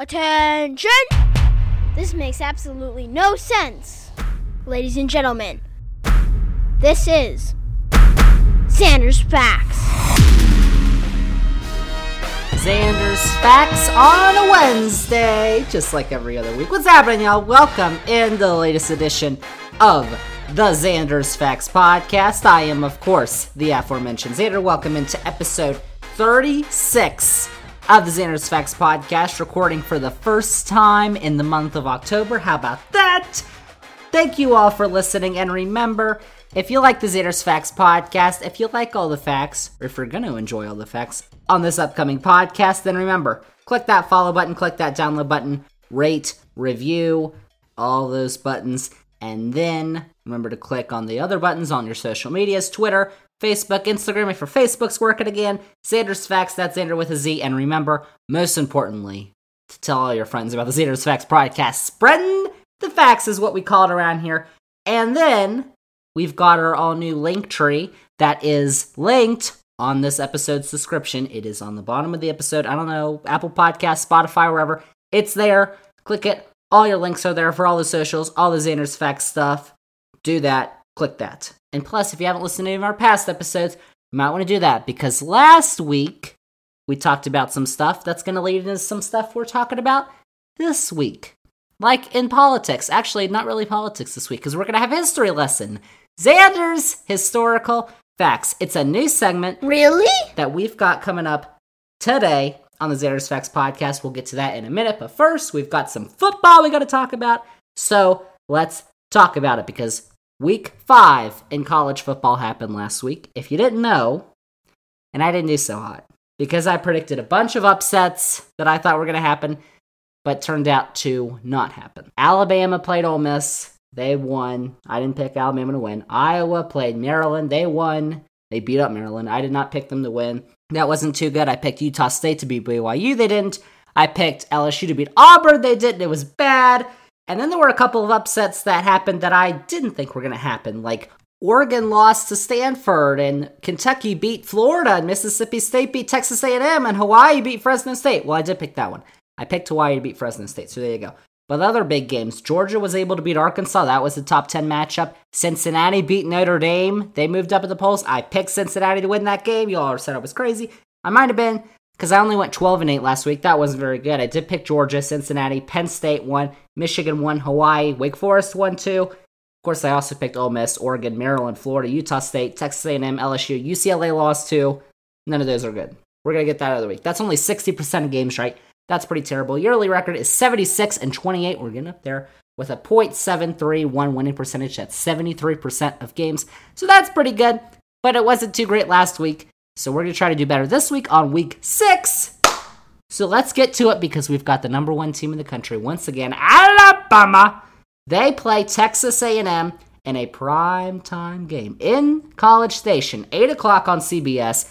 Attention! This makes absolutely no sense. Ladies and gentlemen, this is Xander's Facts. Xander's Facts on a Wednesday, just like every other week. What's happening, y'all? Welcome in the latest edition of the Xander's Facts podcast. I am, of course, the aforementioned Xander. Welcome into episode 36 of the Xander's Facts podcast, recording for the first time in the month of October. How about that? Thank you all for listening, and remember, if you like the Xander's Facts podcast, if you like all the facts, or if you're going to enjoy all the facts on this upcoming podcast, then remember, click that follow button, click that download button, rate, review, all those buttons, and then remember to click on the other buttons on your social medias Twitter, Facebook, Instagram, if your Facebook's working again, Xander's Facts, that's Xander with a Z. And remember, most importantly, to tell all your friends about the Xander's Facts podcast. Spreading the facts is what we call it around here. And then we've got our all new link tree that is linked on this episode's description. It is on the bottom of the episode. I don't know, Apple Podcast, Spotify, wherever. It's there. Click it. All your links are there for all the socials, all the Xander's Facts stuff. Do that. Click that. And plus, if you haven't listened to any of our past episodes, you might want to do that because last week we talked about some stuff that's going to lead into some stuff we're talking about this week. Like in politics. Actually, not really politics this week because we're going to have a history lesson. Xander's Historical Facts. It's a new segment Really? that we've got coming up today on the Xander's Facts podcast. We'll get to that in a minute, but first, we've got some football we got to talk about. So let's talk about it because week five in college football happened last week. If you didn't know, and I didn't do so hot because I predicted a bunch of upsets that I thought were going to happen, but turned out to not happen. Alabama played Ole Miss. They won. I didn't pick Alabama to win. Iowa played Maryland. They won. They beat up Maryland. I did not pick them to win. That wasn't too good. I picked Utah State to beat BYU. They didn't. I picked LSU to beat Auburn. They didn't. It was bad. And then there were a couple of upsets that happened that I didn't think were going to happen. Like Oregon lost to Stanford, and Kentucky beat Florida, and Mississippi State beat Texas A&M, and Hawaii beat Fresno State. Well, I did pick that one. I picked Hawaii to beat Fresno State, so there you go. But other big games, Georgia was able to beat Arkansas. That was the top 10 matchup. Cincinnati beat Notre Dame. They moved up in the polls. I picked Cincinnati to win that game. You all said I was crazy. I might have been because I only went 12 and 8 last week. That wasn't very good. I did pick Georgia, Cincinnati, Penn State won, Michigan won, Hawaii, Wake Forest won too. Of course, I also picked Ole Miss, Oregon, Maryland, Florida, Utah State, Texas A&M, LSU, UCLA lost too. None of those are good. We're gonna get that out of the week. That's only 60% of games right. That's pretty terrible. Yearly record is 76 and 28. We're getting up there with a .731 winning percentage. That's 73% of games. So that's pretty good. But it wasn't too great last week. So we're going to try to do better this week on week six. So let's get to it because we've got the number one team in the country once again, Alabama. They play Texas A&M in a prime time game in College Station, 8 o'clock on CBS.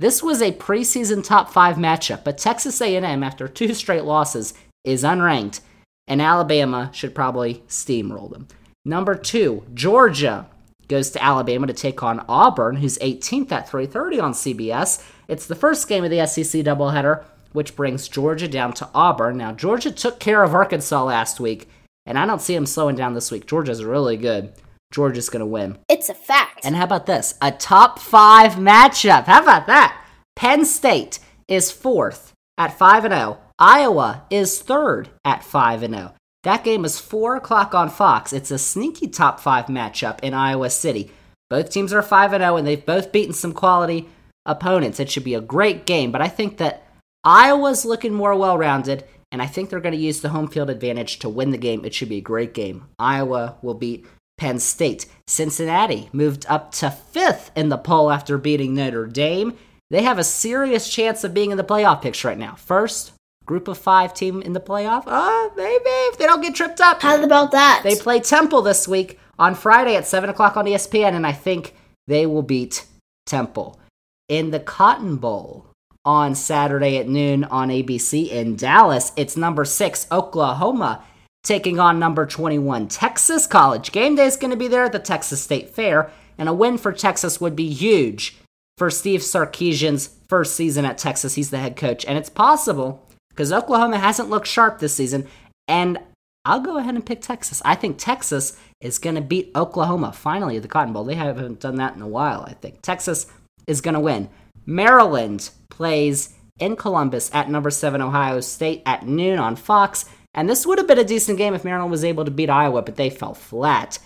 This was a preseason top five matchup, but Texas A&M, after two straight losses, is unranked, and Alabama should probably steamroll them. Number two, Georgia goes to Alabama to take on Auburn, who's 18th at 3:30 on CBS. It's the first game of the SEC doubleheader, which brings Georgia down to Auburn. Now Georgia took care of Arkansas last week, and I don't see them slowing down this week. Georgia's really good. Georgia's going to win. It's a fact. And how about this? A top five matchup. How about that? Penn State is fourth at 5 and 0. Iowa is third at 5 and 0. That game is 4 o'clock on Fox. It's a sneaky top five matchup in Iowa City. Both teams are 5 and 0, and they've both beaten some quality opponents. It should be a great game, but I think that Iowa's looking more well rounded, and I think they're going to use the home field advantage to win the game. It should be a great game. Iowa will beat Penn State. Cincinnati moved up to fifth in the poll after beating Notre Dame. They have a serious chance of being in the playoff picture right now. First group of five team in the playoff. Oh, maybe if they don't get tripped up. How about that? They play Temple this week on Friday at 7 o'clock on ESPN, and I think they will beat Temple. In the Cotton Bowl on Saturday at noon on ABC in Dallas, it's number six, Oklahoma, taking on number 21, Texas College. Game day is going to be there at the Texas State Fair, and a win for Texas would be huge for Steve Sarkisian's first season at Texas. He's the head coach, and it's possible because Oklahoma hasn't looked sharp this season. And I'll go ahead and pick Texas. I think Texas is going to beat Oklahoma finally at the Cotton Bowl. They haven't done that in a while, I think. Texas is going to win. Maryland plays in Columbus at number seven Ohio State at noon on Fox. And this would have been a decent game if Maryland was able to beat Iowa, but they fell flat.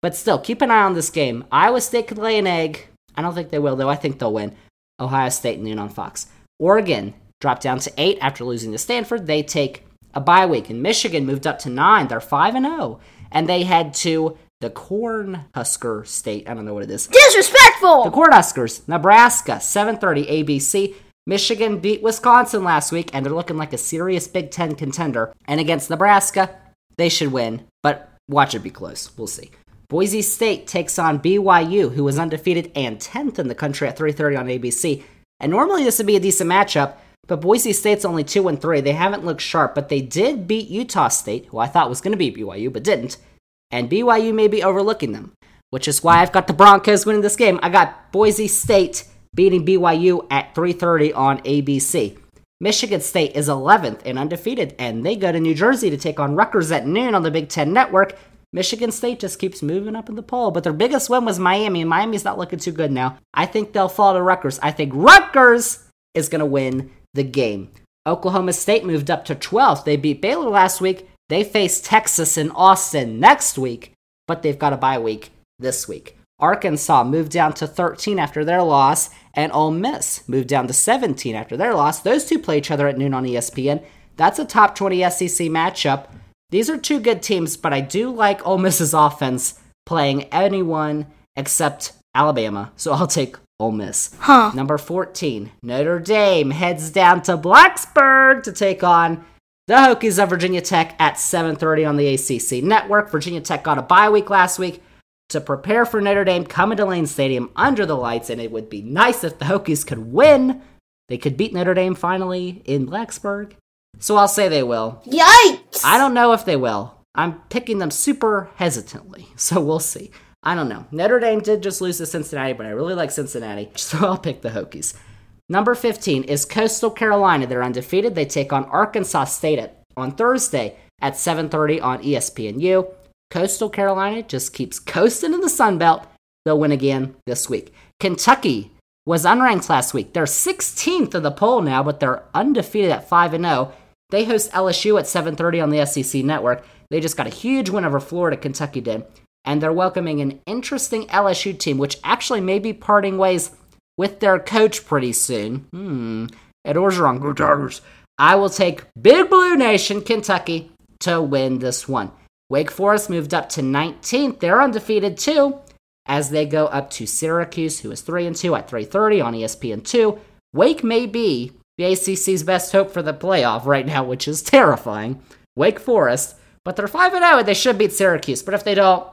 But still, keep an eye on this game. Iowa State could lay an egg. I don't think they will, though. I think they'll win. Ohio State noon on Fox. Oregon dropped down to eight after losing to Stanford. They take a bye week. And Michigan moved up to nine. They're 5 and 0. And they head to the Corn Cornhusker State. I don't know what it is. Disrespectful! The Cornhuskers, Nebraska, 7:30 ABC. Michigan beat Wisconsin last week, and they're looking like a serious Big Ten contender. And against Nebraska, they should win, but watch it be close. We'll see. Boise State takes on BYU, who was undefeated and 10th in the country at 3:30 on ABC. And normally this would be a decent matchup, but Boise State's only 2 and 3. They haven't looked sharp, but they did beat Utah State, who I thought was going to beat BYU but didn't. And BYU may be overlooking them, which is why I've got the Broncos winning this game. I got Boise State beating BYU at 3:30 on ABC. Michigan State is 11th and undefeated, and they go to New Jersey to take on Rutgers at noon on the Big Ten Network. Michigan State just keeps moving up in the poll, but their biggest win was Miami, and Miami's not looking too good now. I think they'll fall to Rutgers. I think Rutgers is going to win the game. Oklahoma State moved up to 12th. They beat Baylor last week. They face Texas in Austin next week, but they've got a bye week this week. Arkansas moved down to 13 after their loss, and Ole Miss moved down to 17 after their loss. Those two play each other at noon on ESPN. That's a top 20 SEC matchup. These are two good teams, but I do like Ole Miss's offense playing anyone except Alabama, so I'll take Ole Miss. Huh. Number 14, Notre Dame heads down to Blacksburg to take on the Hokies of Virginia Tech at 7:30 on the ACC network. Virginia Tech got a bye week last week to prepare for Notre Dame coming to Lane Stadium under the lights, and it would be nice if the Hokies could win. They could beat Notre Dame finally in Blacksburg. So I'll say they will. Yikes! I don't know if they will. I'm picking them super hesitantly, so we'll see. I don't know. Notre Dame did just lose to Cincinnati, but I really like Cincinnati, so I'll pick the Hokies. Number 15 is Coastal Carolina. They're undefeated. They take on Arkansas State at, on Thursday at 7:30 on ESPNU. Coastal Carolina just keeps coasting in the Sun Belt. They'll win again this week. Kentucky was unranked last week. They're 16th in the poll now, but they're undefeated at 5 and 0. They host LSU at 7:30 on the SEC network. They just got a huge win over Florida, Kentucky did, and they're welcoming an interesting LSU team which actually may be parting ways with their coach pretty soon. Hmm. Ed Orgeron, go Tigers. I will take Big Blue Nation, Kentucky, to win this one. Wake Forest moved up to 19th. They're undefeated too, as they go up to Syracuse, who is 3 and 2 at 3:30 on E ESPN2. Wake may be the ACC's best hope for the playoff right now, which is terrifying. Wake Forest, but they're 5 and 0 and they should beat Syracuse. But if they don't,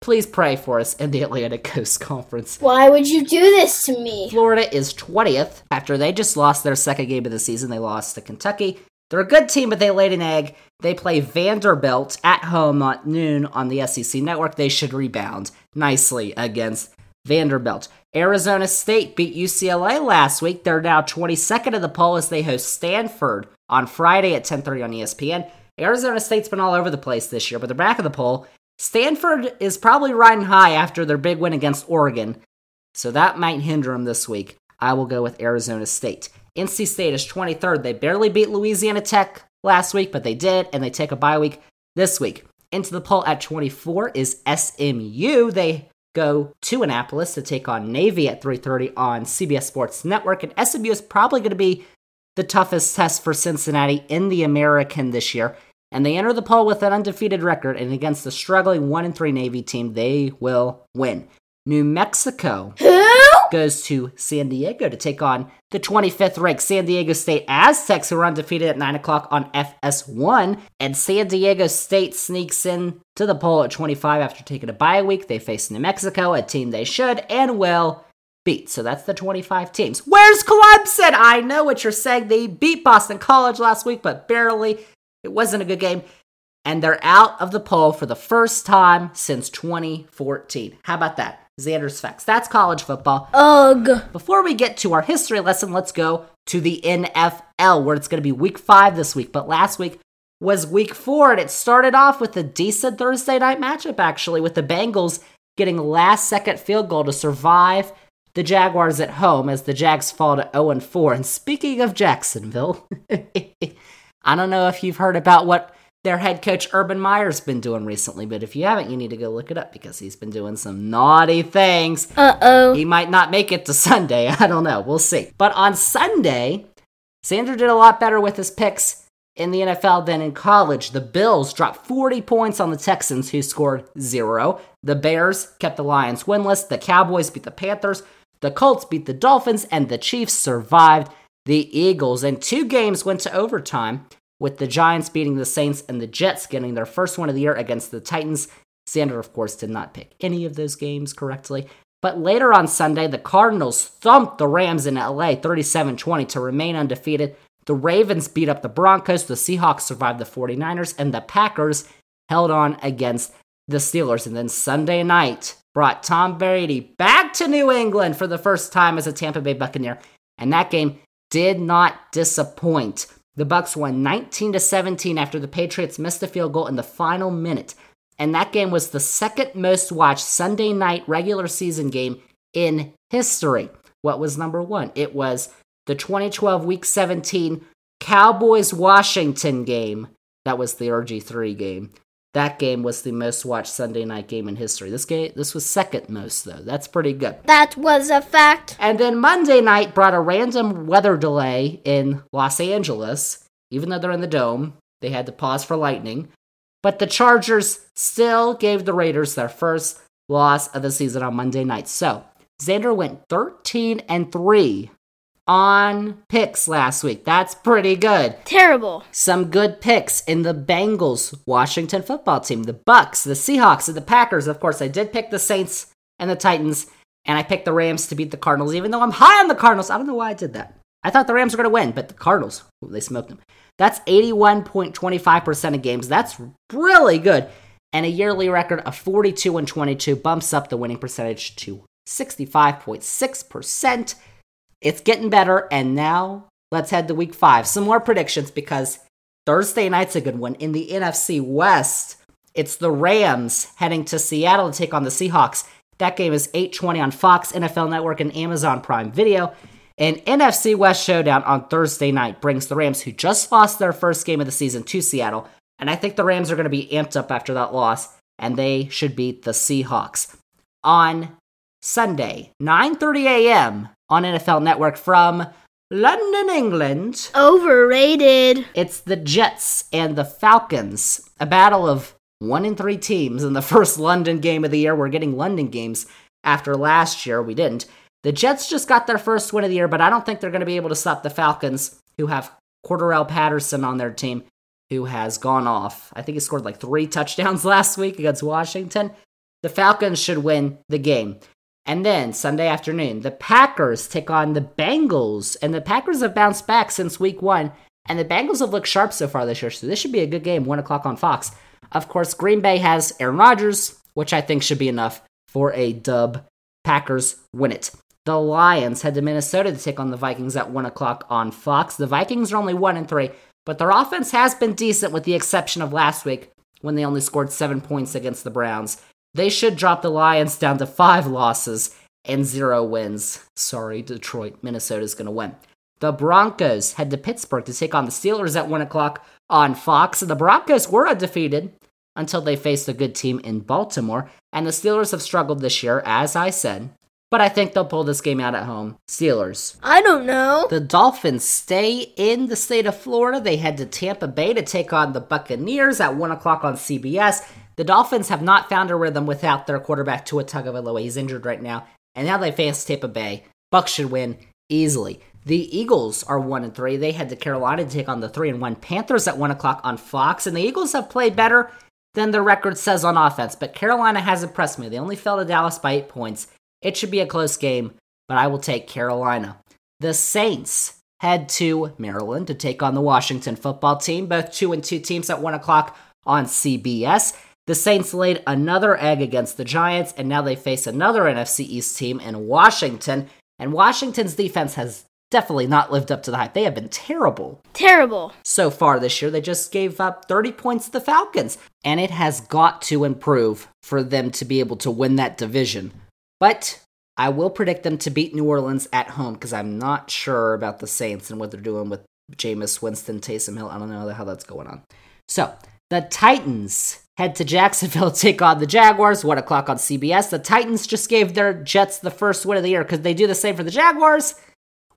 please pray for us in the Atlantic Coast Conference. Why would you do this to me? Florida is 20th after they just lost their second game of the season. They lost to Kentucky. They're a good team, but they laid an egg. They play Vanderbilt at home at noon on the SEC network. They should rebound nicely against Vanderbilt. Arizona State beat UCLA last week. They're now 22nd in the poll as they host Stanford on Friday at 10:30 on ESPN. Arizona State's been all over the place this year, but they're back in the poll. Stanford is probably riding high after their big win against Oregon, so that might hinder them this week. I will go with Arizona State. NC State is 23rd. They barely beat Louisiana Tech last week, but they did, and they take a bye week this week. Into the poll at 24 is SMU. They go to Annapolis to take on Navy at 3:30 on CBS Sports Network, and SMU is probably going to be the toughest test for Cincinnati in the American this year. And they enter the poll with an undefeated record, and against the struggling 1 and 3 Navy team, they will win. New Mexico goes to San Diego to take on the 25th ranked San Diego State Aztecs, who are undefeated at 9 o'clock on FS1. And San Diego State sneaks in to the poll at 25 after taking a bye week. They face New Mexico, a team they should and will beat. So that's the 25 teams. Where's Clemson? I know what you're saying. They beat Boston College last week, but barely. It wasn't a good game. And they're out of the poll for the first time since 2014. How about that? Xander's Facts. That's college football. Ugh. Before we get to our history lesson, let's go to the NFL, where it's going to be week five this week. But last week was week four, and it started off with a decent Thursday night matchup, actually, with the Bengals getting last second field goal to survive the Jaguars at home as the Jags fall to 0 4. And speaking of Jacksonville, I don't know if you've heard about what their head coach Urban Meyer's been doing recently, but if you haven't, you need to go look it up because he's been doing some naughty things. Uh oh. He might not make it to Sunday. I don't know. We'll see. But on Sunday, Xander did a lot better with his picks in the NFL than in college. The Bills dropped 40 points on the Texans, who scored zero. The Bears kept the Lions winless. The Cowboys beat the Panthers. The Colts beat the Dolphins, and the Chiefs survived the Eagles. And two games went to overtime with the Giants beating the Saints and the Jets getting their first one of the year against the Titans. Xander, of course, did not pick any of those games correctly. But later on Sunday, the Cardinals thumped the Rams in LA 37 20 to remain undefeated. The Ravens beat up the Broncos, the Seahawks survived the 49ers, and the Packers held on against the Steelers. And then Sunday night brought Tom Brady back to New England for the first time as a Tampa Bay Buccaneer. And that game did not disappoint. The Bucs won 19 to 17 after the Patriots missed a field goal in the final minute. And that game was the second most watched Sunday night regular season game in history. What was number 1? It was the 2012 week 17 Cowboys Washington game. That was the RG3 game. That game was the most watched Sunday night game in history. This game this was second most though. That's pretty good. That was a fact. And then Monday night brought a random weather delay in Los Angeles. Even though they're in the dome, they had to pause for lightning. But the Chargers still gave the Raiders their first loss of the season on Monday night. So, Xander went 13 and 3 on picks last week. That's pretty good. Terrible. Some good picks in the Bengals Washington football team, the Bucs, the Seahawks, and the Packers. Of course, I did pick the Saints and the Titans, and I picked the Rams to beat the Cardinals, even though I'm high on the Cardinals. I don't know why I did that. I thought the Rams were going to win, but the Cardinals, they smoked them. That's 81.25% of games. That's really good. And a yearly record of 42 and 22 bumps up the winning percentage to 65.6%. It's getting better. And now let's head to week five. Some more predictions because Thursday night's a good one. In the NFC West, it's the Rams heading to Seattle to take on the Seahawks. That game is 8:20 on Fox, NFL Network, and Amazon Prime Video. An NFC West showdown on Thursday night brings the Rams, who just lost their first game of the season, to Seattle. And I think the Rams are going to be amped up after that loss, and they should beat the Seahawks. On Sunday, 9:30 a.m. on NFL Network from London, England. Overrated. It's the Jets and the Falcons, a battle of one in three teams in the first London game of the year. We're getting London games after last year. We didn't. The Jets just got their first win of the year, but I don't think they're going to be able to stop the Falcons, who have Cordarrelle Patterson on their team, who has gone off. I think he scored like three touchdowns last week against Washington. The Falcons should win the game. And then Sunday afternoon, the Packers take on the Bengals, and the Packers have bounced back since week one, and the Bengals have looked sharp so far this year, so this should be a good game, 1 o'clock on Fox. Of course, Green Bay has Aaron Rodgers, which I think should be enough for a dub. Packers win it. The Lions head to Minnesota to take on the Vikings at 1 o'clock on Fox. The Vikings are only 1 and 3, but their offense has been decent with the exception of last week when they only scored 7 points against the Browns. They should drop the Lions down to 5 losses and 0 wins. Sorry, Detroit. Minnesota's going to win. The Broncos head to Pittsburgh to take on the Steelers at 1 o'clock on Fox. The Broncos were undefeated until they faced a good team in Baltimore, and the Steelers have struggled this year, as I said but I think they'll pull this game out at home. Steelers. I don't know. The Dolphins stay in the state of Florida. They head to Tampa Bay to take on the Buccaneers at 1 o'clock on CBS. The Dolphins have not found a rhythm without their quarterback Tua Tagovailoa. He's injured right now. And now they face Tampa Bay. Bucs should win easily. The Eagles are 1 and 3. They head to Carolina to take on the 3 and 1 Panthers at 1 o'clock on Fox. And the Eagles have played better than their record says on offense. But Carolina has impressed me. They only fell to Dallas by 8 points. It should be a close game, but I will take Carolina. The Saints head to Maryland to take on the Washington football team, both 2 and 2 teams at 1 o'clock on CBS. The Saints laid another egg against the Giants, and now they face another NFC East team in Washington. And Washington's defense has definitely not lived up to the hype. They have been terrible Terrible. so far this year. They just gave up 30 points to the Falcons, and it has got to improve for them to be able to win that division. But I will predict them to beat New Orleans at home because I'm not sure about the Saints and what they're doing with Jameis Winston, Taysom Hill. I don't know how that's going on. So the Titans head to Jacksonville to take on the Jaguars. One o'clock on CBS. The Titans just gave their Jets the first win of the year because they do the same for the Jaguars.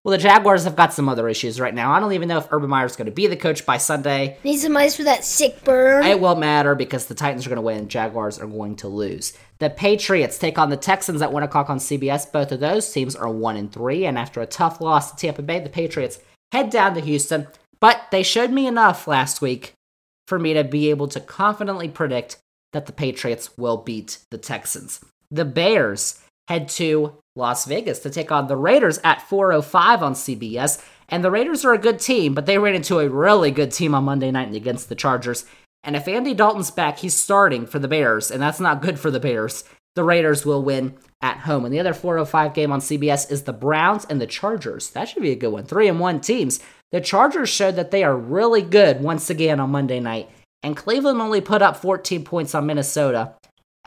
Well, the Jaguars have got some other issues right now. I don't even know if Urban Meyer's going to be the coach by Sunday. Need some ice for that sick burn. It won't matter because the Titans are going to win. Jaguars are going to lose. The Patriots take on the Texans at one o'clock on CBS. Both of those teams are one and three, and after a tough loss to Tampa Bay, the Patriots head down to Houston. But they showed me enough last week for me to be able to confidently predict that the Patriots will beat the Texans. The Bears head to Las Vegas to take on the Raiders at 4:05 on CBS. And the Raiders are a good team, but they ran into a really good team on Monday night against the Chargers. And if Andy Dalton's back, he's starting for the Bears, and that's not good for the Bears. The Raiders will win at home. And the other 405 game on CBS is the Browns and the Chargers. That should be a good one. 3 and 1 teams. The Chargers showed that they are really good once again on Monday night, and Cleveland only put up 14 points on Minnesota.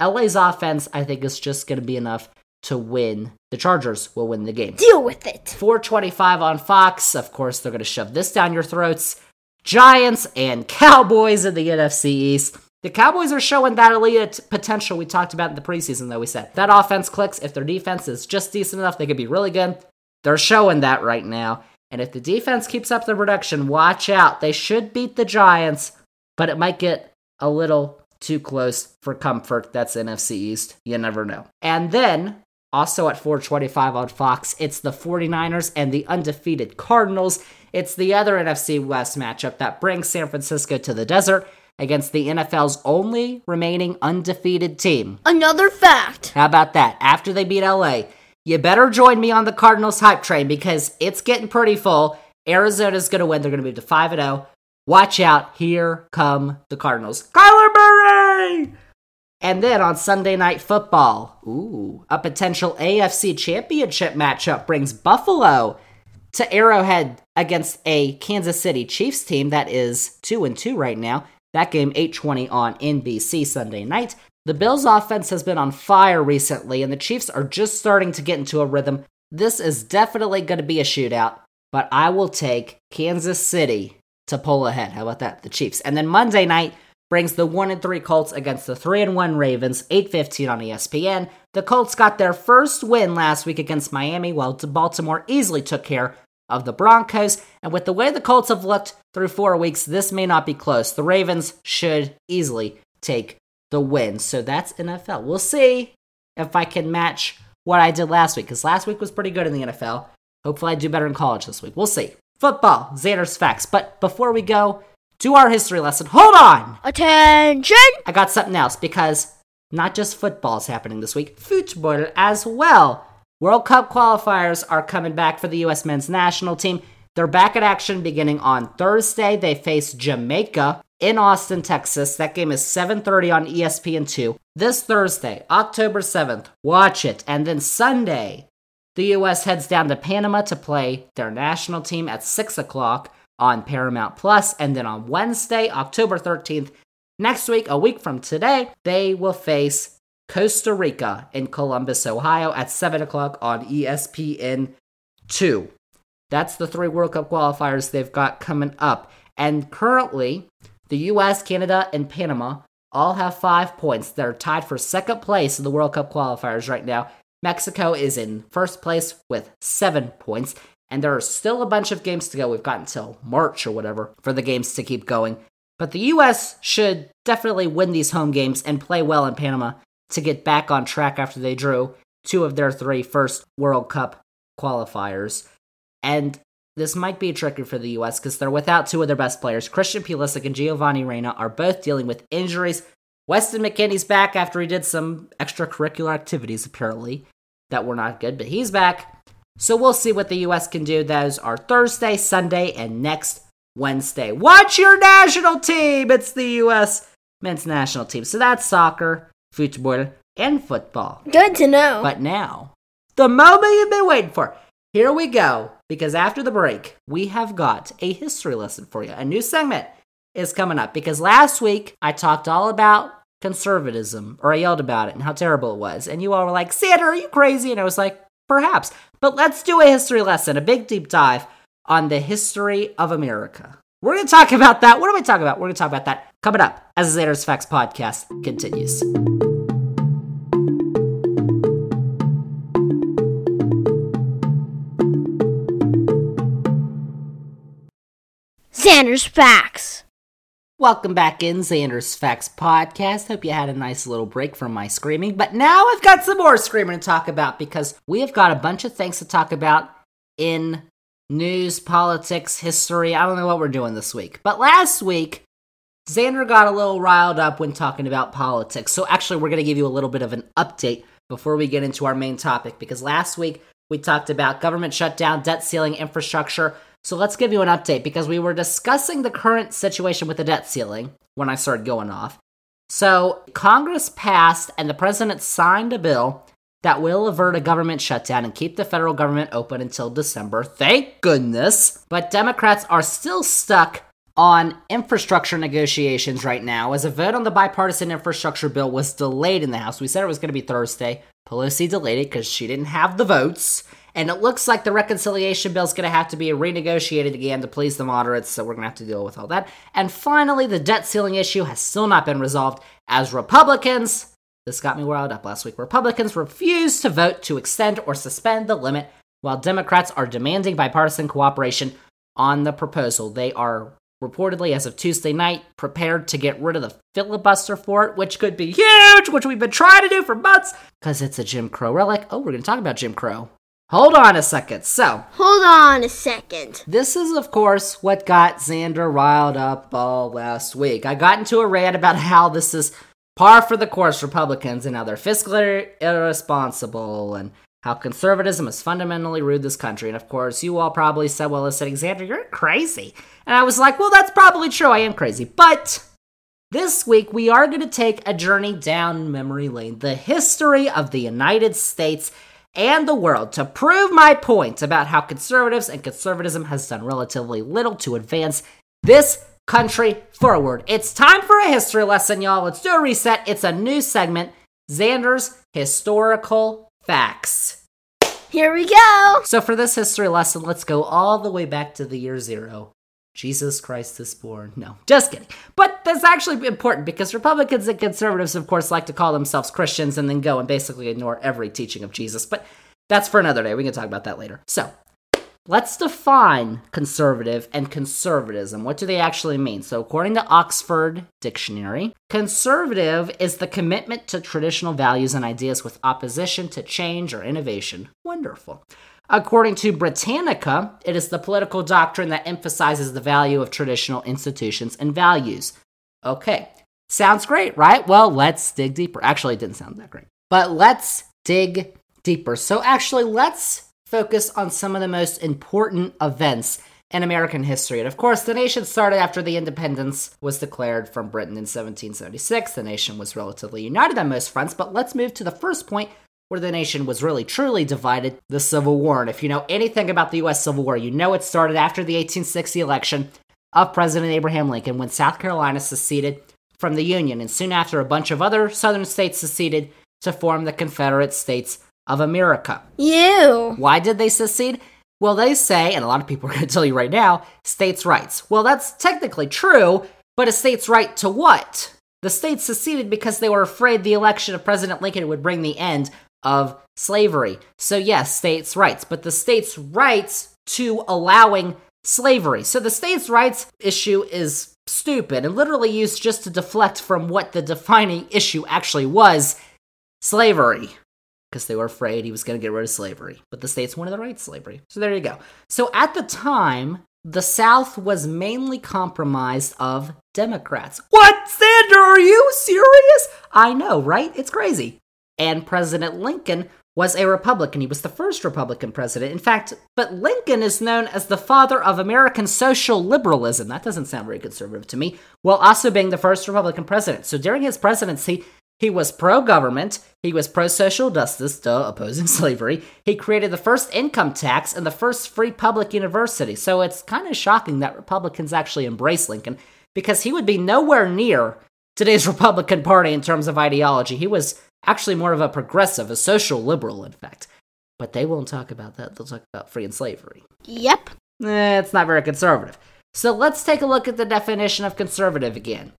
LA's offense, I think, is just going to be enough to win. The Chargers will win the game. Deal with it. 425 on Fox. Of course, they're going to shove this down your throats. Giants and Cowboys in the NFC East. The Cowboys are showing that elite potential we talked about in the preseason, though we said. That offense clicks. If their defense is just decent enough, they could be really good. They're showing that right now. And if the defense keeps up their production, watch out. They should beat the Giants, but it might get a little too close for comfort. That's NFC East. You never know. And then also at 425 on Fox, it's the 49ers and the undefeated Cardinals. It's the other NFC West matchup that brings San Francisco to the desert against the NFL's only remaining undefeated team. Another fact. How about that? After they beat LA, you better join me on the Cardinals hype train because it's getting pretty full. Arizona's going to win. They're going to move to 5 0. Watch out. Here come the Cardinals. Kyler Murray! And then on Sunday Night Football, ooh, a potential AFC Championship matchup brings Buffalo to Arrowhead against a Kansas City Chiefs team that is 2 and 2 right now. That game 8:20 on NBC Sunday night. The Bills offense has been on fire recently and the Chiefs are just starting to get into a rhythm. This is definitely going to be a shootout, but I will take Kansas City to pull ahead. How about that? The Chiefs. And then Monday night brings the 1 and 3 Colts against the 3 and 1 Ravens, 8:15 on ESPN. The Colts got their first win last week against Miami while Baltimore easily took care of the Broncos. And with the way the Colts have looked through 4 weeks, this may not be close. The Ravens should easily take the win. So that's NFL. We'll see if I can match what I did last week cuz last week was pretty good in the NFL. Hopefully I do better in college this week. We'll see. Football, Xander's facts. But before we go to our history lesson, hold on. Attention. I got something else because not just football is happening this week, football as well. World Cup qualifiers are coming back for the U.S. men's national team. They're back at action beginning on Thursday. They face Jamaica in Austin, Texas. That game is 7:30 on E ESPN2. This Thursday, October 7th, watch it. And then Sunday, the U.S. heads down to Panama to play their national team at 6 o'clock on Paramount Plus. And then on Wednesday, October 13th, next week, a week from today, they will face Costa Rica in Columbus, Ohio at 7 o'clock on E ESPN2. That's the three World Cup qualifiers they've got coming up. And currently, the US, Canada, and Panama all have five points. They're tied for second place in the World Cup qualifiers right now. Mexico is in first place with seven points. And there are still a bunch of games to go. We've got until March or whatever for the games to keep going. But the US should definitely win these home games and play well in Panama to get back on track after they drew two of their three first World Cup qualifiers. And this might be tricky for the US because they're without two of their best players. Christian Pulisic and Giovanni Reyna are both dealing with injuries. Weston McKennie's back after he did some extracurricular activities, apparently, that were not good, but he's back. So we'll see what the US can do. Those are Thursday, Sunday, and next Wednesday. Watch your national team! It's the US men's national team. So that's soccer, football, and football. Good to know. But now, the moment you've been waiting for. here we go. Because after the break, we have got a history lesson for you. A new segment is coming up. Because last week, I talked all about conservatism, or I yelled about it and how terrible it was. And you all were like, Sandra, are you crazy? And I was like, perhaps. But let's do a history lesson, a big deep dive on the history of America. We're going to talk about that. What are we talking about? We're going to talk about that coming up as the Xander's Facts podcast continues. Xander's Facts. Welcome back in Xander's Facts podcast. Hope you had a nice little break from my screaming, but now I've got some more screaming to talk about because we have got a bunch of things to talk about in news, politics, history. I don't know what we're doing this week. But last week, Xander got a little riled up when talking about politics. So actually, we're going to give you a little bit of an update before we get into our main topic because last week we talked about government shutdown, debt ceiling, infrastructure. So let's give you an update because we were discussing the current situation with the debt ceiling when I started going off. So Congress passed and the president signed a bill that will avert a government shutdown and keep the federal government open until December. Thank goodness. But Democrats are still stuck on infrastructure negotiations right now as a vote on the bipartisan infrastructure bill was delayed in the House. We said it was going to be Thursday. Pelosi delayed it because she didn't have the votes. And it looks like the reconciliation bill is going to have to be renegotiated again to please the moderates, so we're going to have to deal with all that. And finally, the debt ceiling issue has still not been resolved as Republicans this got me riled up last week. Republicans refused to vote to extend or suspend the limit, while Democrats are demanding bipartisan cooperation on the proposal. They are reportedly, as of Tuesday night, prepared to get rid of the filibuster for it, which could be huge, which we've been trying to do for months, because it's a Jim Crow relic. Oh, we're going to talk about Jim Crow. Hold on a second. So, Hold on a second. this is, of course, what got Xander riled up all last week. I got into a rant about how this is par for the course Republicans and how they're fiscally irresponsible and how conservatism has fundamentally ruined this country. And of course, you all probably said, well, listen, Alexander, you're crazy. And I was like, well, that's probably true. I am crazy. But this week, we are going to take a journey down memory lane, the history of the United States and the world to prove my point about how conservatives and conservatism has done relatively little to advance this country forward. It's time for a history lesson, y'all. Let's do a reset. It's a new segment Xander's Historical Facts. Here we go. So, for this history lesson, let's go all the way back to the year zero. Jesus Christ is born. No, just kidding. But that's actually important because Republicans and conservatives, of course, like to call themselves Christians and then go and basically ignore every teaching of Jesus. But that's for another day. We can talk about that later. So, Let's define conservative and conservatism. What do they actually mean? So, according to Oxford Dictionary, conservative is the commitment to traditional values and ideas with opposition to change or innovation. Wonderful. According to Britannica, it is the political doctrine that emphasizes the value of traditional institutions and values. Okay, sounds great, right? Well, let's dig deeper. Actually, it didn't sound that great. But let's dig deeper. So, actually, let's focus on some of the most important events in American history. And of course, the nation started after the independence was declared from Britain in 1776. The nation was relatively united on most fronts, but let's move to the first point where the nation was really truly divided the Civil War. And if you know anything about the U.S. Civil War, you know it started after the 1860 election of President Abraham Lincoln when South Carolina seceded from the Union, and soon after, a bunch of other southern states seceded to form the Confederate States of America. You. Why did they secede? Well, they say, and a lot of people are going to tell you right now, states' rights. Well, that's technically true, but a state's right to what? The states seceded because they were afraid the election of President Lincoln would bring the end of slavery. So, yes, states' rights, but the states' rights to allowing slavery. So, the states' rights issue is stupid and literally used just to deflect from what the defining issue actually was slavery because they were afraid he was going to get rid of slavery. But the states wanted the right to slavery. So there you go. So at the time, the South was mainly compromised of Democrats. What, Xander? Are you serious? I know, right? It's crazy. And President Lincoln was a Republican. He was the first Republican president. In fact, but Lincoln is known as the father of American social liberalism. That doesn't sound very conservative to me. While also being the first Republican president. So during his presidency, He was pro government. He was pro social justice, duh, opposing slavery. He created the first income tax and the first free public university. So it's kind of shocking that Republicans actually embrace Lincoln because he would be nowhere near today's Republican Party in terms of ideology. He was actually more of a progressive, a social liberal, in fact. But they won't talk about that. They'll talk about free and slavery. Yep. Eh, it's not very conservative. So let's take a look at the definition of conservative again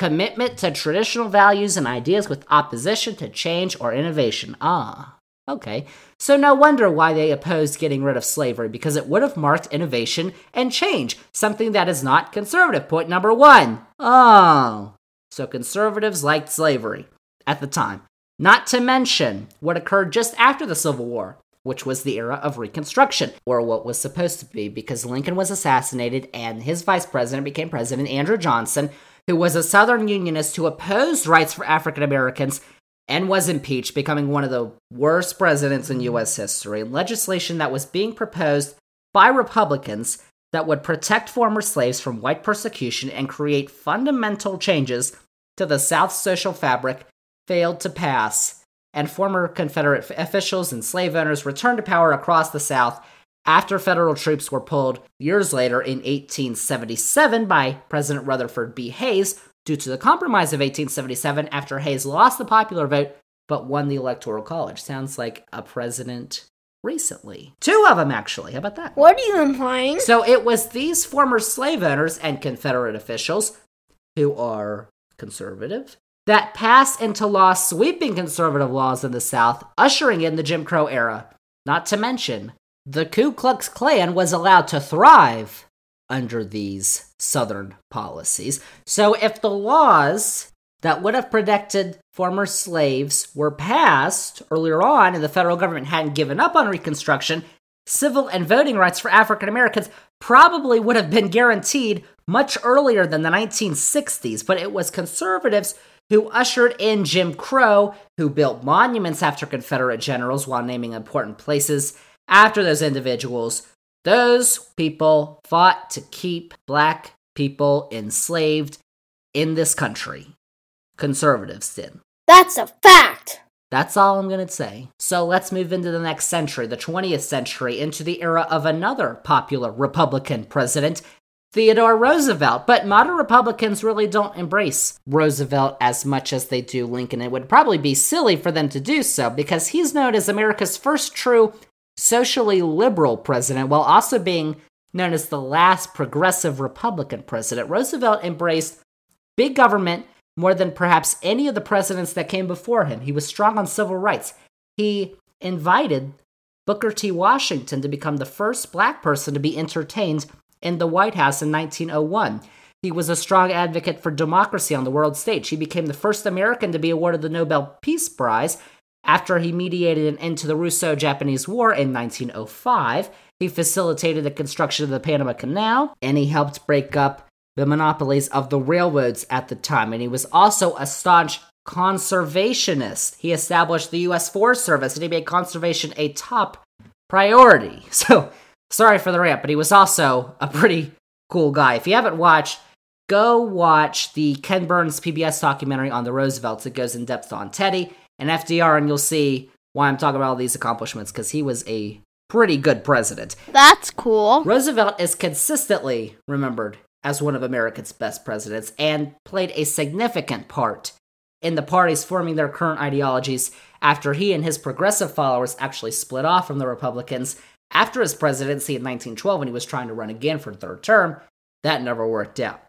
commitment to traditional values and ideas with opposition to change or innovation. Ah, okay. So no wonder why they opposed getting rid of slavery, because it would have marked innovation and change, something that is not conservative. Point number one. Oh. So conservatives liked slavery at the time. Not to mention what occurred just after the Civil War, which was the era of Reconstruction, or what was supposed to be, because Lincoln was assassinated and his vice president became President Andrew Johnson, who was a Southern Unionist who opposed rights for African Americans and was impeached, becoming one of the worst presidents in U.S. history. Legislation that was being proposed by Republicans that would protect former slaves from white persecution and create fundamental changes to the South's social fabric failed to pass, and former Confederate officials and slave owners returned to power across the South after federal troops were pulled years later in 1877 by President Rutherford B. Hayes due to the Compromise of 1877 after Hayes lost the popular vote but won the Electoral College. Sounds like a president recently. Two of them, actually. How about that? What are you implying? So it was these former slave owners and Confederate officials who are conservative that passed into law sweeping conservative laws in the South, ushering in the Jim Crow era. Not to mention, the Ku Klux Klan was allowed to thrive under these Southern policies. So if the laws that would have protected former slaves were passed earlier on and the federal government hadn't given up on Reconstruction, civil and voting rights for African Americans probably would have been guaranteed much earlier than the 1960s. But it was conservatives who ushered in Jim Crow, who built monuments after Confederate generals while naming important places after those individuals. Those people fought to keep black people enslaved in this country. Conservatives did. That's a fact. That's all I'm going to say. So let's move into the next century, the 20th century, into the era of another popular Republican president, Theodore Roosevelt. But modern Republicans really don't embrace Roosevelt as much as they do Lincoln. It would probably be silly for them to do so because he's known as America's first true socially liberal president while also being known as the last progressive Republican president. Roosevelt embraced big government more than perhaps any of the presidents that came before him. He was strong on civil rights. He invited Booker T. Washington to become the first black person to be entertained in the White House in 1901. He was a strong advocate for democracy on the world stage. He became the first American to be awarded the Nobel Peace Prize after he mediated an end to the Russo Japanese War in 1905. He facilitated the construction of the Panama Canal, and he helped break up the monopolies of the railroads at the time, and he was also a staunch conservationist. He established the U.S. Forest Service and he made conservation a top priority. So, sorry for the rant, but he was also a pretty cool guy. If you haven't watched, go watch the Ken Burns PBS documentary on the Roosevelts. It goes in depth on Teddy and FDR, and you'll see why I'm talking about all these accomplishments because he was a pretty good president. That's cool. Roosevelt is consistently remembered as one of America's best presidents and played a significant part in the parties forming their current ideologies after he and his progressive followers actually split off from the Republicans after his presidency in 1912 when he was trying to run again for a third term. That never worked out.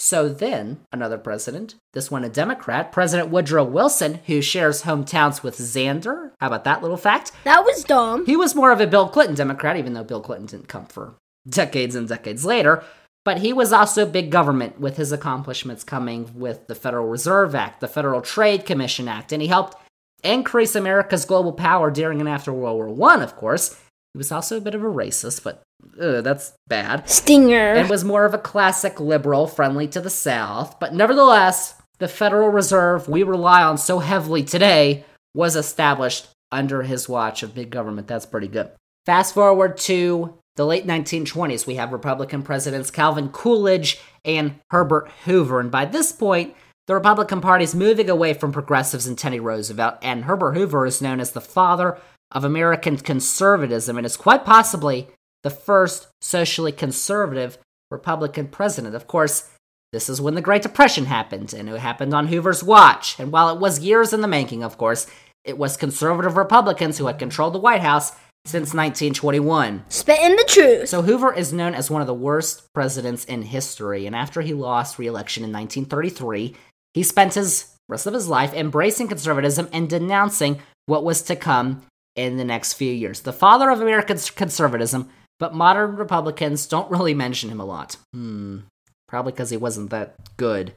So then, another president, this one a Democrat, President Woodrow Wilson, who shares hometowns with Xander. How about that little fact? That was dumb. He was more of a Bill Clinton Democrat, even though Bill Clinton didn't come for decades and decades later. But he was also big government with his accomplishments coming with the Federal Reserve Act, the Federal Trade Commission Act, and he helped increase America's global power during and after World War I, of course. He was also a bit of a racist, but ugh, that's bad. Stinger. And was more of a classic liberal, friendly to the South. But nevertheless, the Federal Reserve we rely on so heavily today was established under his watch of big government. That's pretty good. Fast forward to the late 1920s, we have Republican presidents Calvin Coolidge and Herbert Hoover. And by this point, the Republican Party is moving away from progressives and Teddy Roosevelt, and Herbert Hoover is known as the father of American conservatism and is quite possibly the first socially conservative Republican president. Of course, this is when the Great Depression happened, and it happened on Hoover's watch. And while it was years in the making, of course, it was conservative Republicans who had controlled the White House since 1921. Spitting the truth. So Hoover is known as one of the worst presidents in history, and after he lost re-election in 1933, he spent his rest of his life embracing conservatism and denouncing what was to come in the next few years. The father of American conservatism, but modern Republicans don't really mention him a lot. Hmm, probably because he wasn't that good.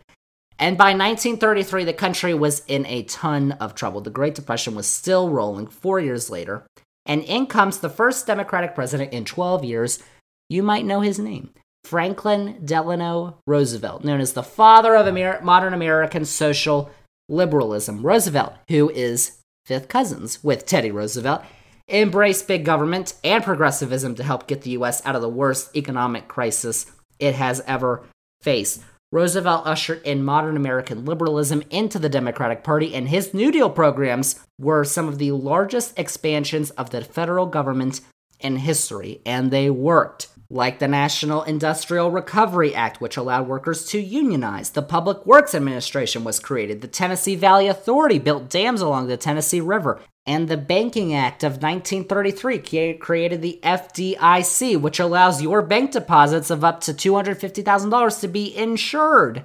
And by 1933, the country was in a ton of trouble. The Great Depression was still rolling four years later. And in comes the first Democratic president in 12 years. You might know his name Franklin Delano Roosevelt, known as the father of Amer- modern American social liberalism. Roosevelt, who is fifth cousins with Teddy Roosevelt, embraced big government and progressivism to help get the U.S. out of the worst economic crisis it has ever faced. Roosevelt ushered in modern American liberalism into the Democratic Party, and his New Deal programs were some of the largest expansions of the federal government in history, and they worked. Like the National Industrial Recovery Act, which allowed workers to unionize. The Public Works Administration was created. The Tennessee Valley Authority built dams along the Tennessee River. And the Banking Act of 1933 created the FDIC, which allows your bank deposits of up to $250,000 to be insured.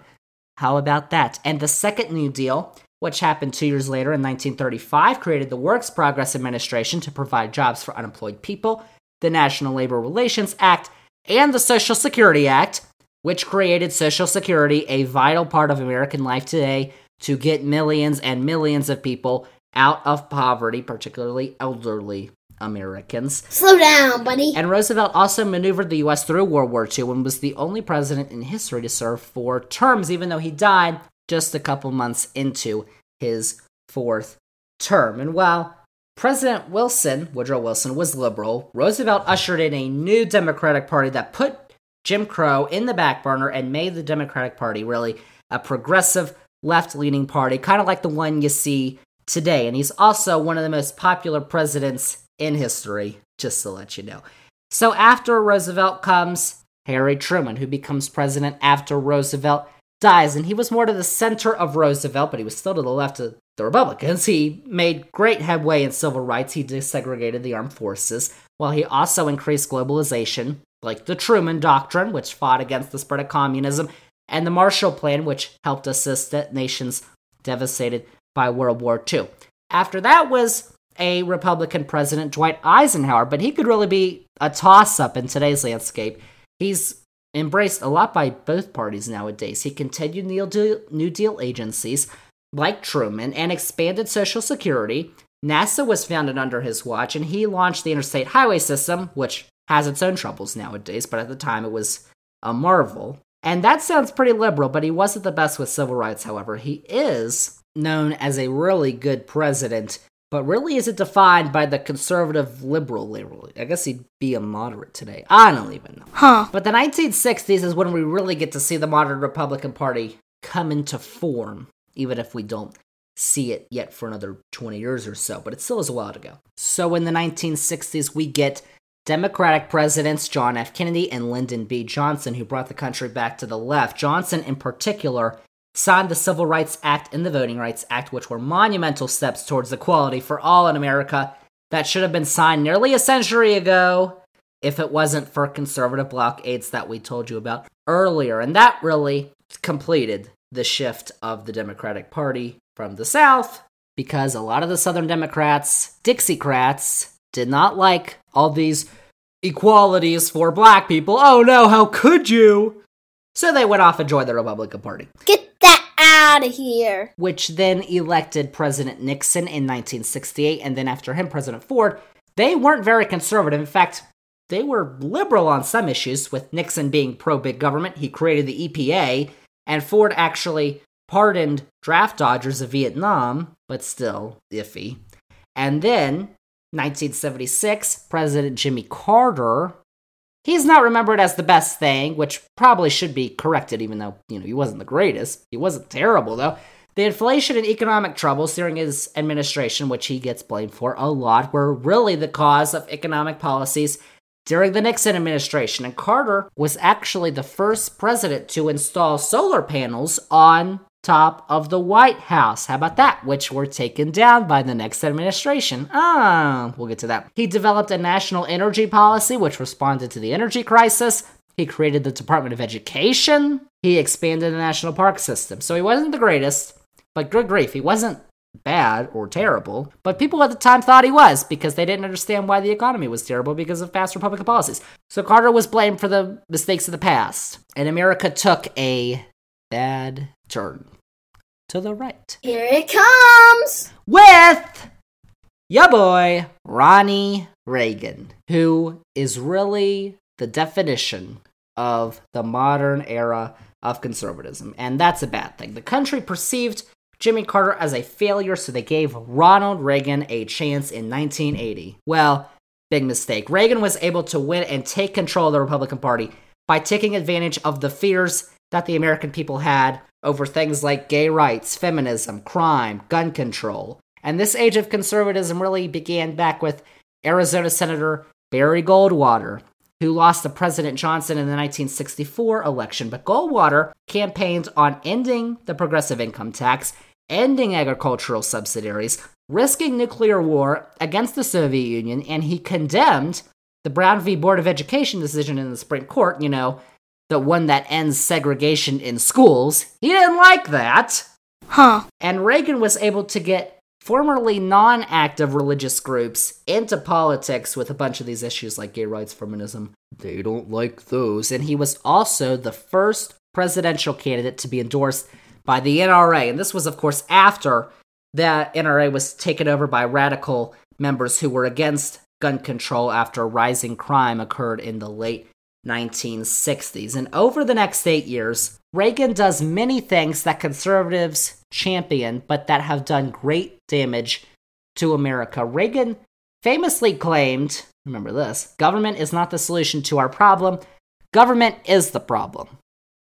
How about that? And the Second New Deal, which happened two years later in 1935, created the Works Progress Administration to provide jobs for unemployed people, the National Labor Relations Act, and the Social Security Act, which created Social Security, a vital part of American life today, to get millions and millions of people out of poverty, particularly elderly Americans. Slow down, buddy. And Roosevelt also maneuvered the U.S. through World War II and was the only president in history to serve four terms, even though he died just a couple months into his fourth term. And while President Wilson, Woodrow Wilson, was liberal, Roosevelt ushered in a new Democratic Party that put Jim Crow in the back burner and made the Democratic Party really a progressive, left leaning party, kind of like the one you see today. And he's also one of the most popular presidents in history, just to let you know. So after Roosevelt comes Harry Truman, who becomes president after Roosevelt dies. And he was more to the center of Roosevelt, but he was still to the left of the Republicans. He made great headway in civil rights. He desegregated the armed forces, while he also increased globalization, like the Truman Doctrine, which fought against the spread of communism, and the Marshall Plan, which helped assist nations devastated by World War II. After that was a Republican president, Dwight Eisenhower, but he could really be a toss up in today's landscape. He's embraced a lot by both parties nowadays. He continued New Deal, New Deal agencies like Truman and expanded Social Security. NASA was founded under his watch, and he launched the interstate highway system, which has its own troubles nowadays, but at the time it was a marvel. And that sounds pretty liberal, but he wasn't the best with civil rights, however. He is known as a really good president but really is it defined by the conservative liberal liberal? I guess he'd be a moderate today. I don't even know. Huh. But the 1960s is when we really get to see the modern Republican Party come into form, even if we don't see it yet for another 20 years or so, but it still is a while to go. So in the 1960s, we get Democratic presidents John F. Kennedy and Lyndon B. Johnson, who brought the country back to the left. Johnson, in particular, signed the Civil Rights Act and the Voting Rights Act, which were monumental steps towards equality for all in America that should have been signed nearly a century ago if it wasn't for conservative blockades that we told you about earlier. And that really completed the shift of the Democratic Party from the South because a lot of the Southern Democrats, Dixiecrats, did not like all these equalities for black people. Oh no, how could you? So they went off and joined the Republican Party. Get that out of here. Which then elected President Nixon in 1968, and then after him, President Ford. They weren't very conservative. In fact, they were liberal on some issues, with Nixon being pro big government. He created the EPA, and Ford actually pardoned draft dodgers of Vietnam, but still iffy. And then, 1976, President Jimmy Carter He's not remembered as the best thing, which probably should be corrected, even though, you know, he wasn't the greatest. He wasn't terrible, though. The inflation and economic troubles during his administration, which he gets blamed for a lot, were really the cause of economic policies during the Nixon administration. And Carter was actually the first president to install solar panels on top of the White House. How about that? Which were taken down by the next administration. Ah, we'll get to that. He developed a national energy policy which responded to the energy crisis. He created the Department of Education. He expanded the national park system. So he wasn't the greatest, but good grief, he wasn't bad or terrible, but people at the time thought he was because they didn't understand why the economy was terrible because of past Republican policies. So Carter was blamed for the mistakes of the past, and America took a bad turn to the right. Here it comes. With ya boy, Ronnie Reagan, who is really the definition of the modern era of conservatism. And that's a bad thing. The country perceived Jimmy Carter as a failure, so they gave Ronald Reagan a chance in 1980. Well, big mistake. Reagan was able to win and take control of the Republican Party by taking advantage of the fears that the American people had over things like gay rights, feminism, crime, gun control. And this age of conservatism really began back with Arizona Senator Barry Goldwater, who lost to President Johnson in the 1964 election. But Goldwater campaigned on ending the progressive income tax, ending agricultural subsidies, risking nuclear war against the Soviet Union, and he condemned the Brown v. Board of Education decision in the Supreme Court, you know, the one that ends segregation in schools. He didn't like that. Huh. And Reagan was able to get formerly non active religious groups into politics with a bunch of these issues like gay rights, feminism. They don't like those. And he was also the first presidential candidate to be endorsed by the NRA. And this was, of course, after the NRA was taken over by radical members who were against gun control after rising crime occurred in the late 1960s. And over the next eight years, Reagan does many things that conservatives champion, but that have done great damage to America. Reagan famously claimed, remember this, government is not the solution to our problem, government is the problem.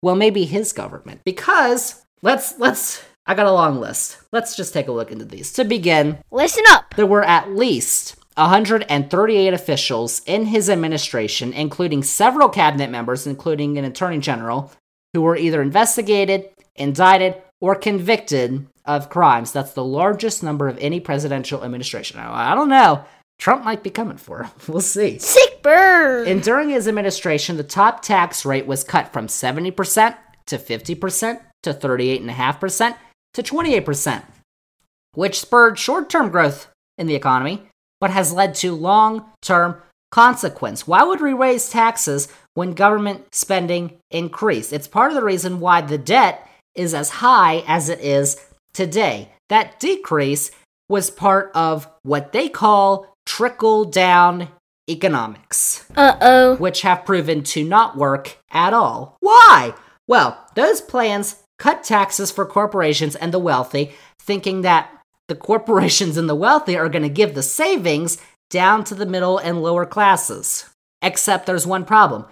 Well, maybe his government, because let's let's I got a long list. Let's just take a look into these. To begin, Listen up. there were at least 138 officials in his administration, including several cabinet members, including an attorney general, who were either investigated, indicted, or convicted of crimes. That's the largest number of any presidential administration. Now, I don't know. Trump might be coming for him. We'll see. Sick bird. And during his administration, the top tax rate was cut from 70% to 50% to 38.5% to 28%, which spurred short term growth in the economy, but has led to long term consequence. Why would we raise taxes when government spending increased? It's part of the reason why the debt is as high as it is today. That decrease was part of what they call trickle down economics Uh oh. which have proven to not work at all. Why? Well, those plans cut taxes for corporations and the wealthy, thinking that the corporations and the wealthy are going to give the savings down to the middle and lower classes. Except there's one problem.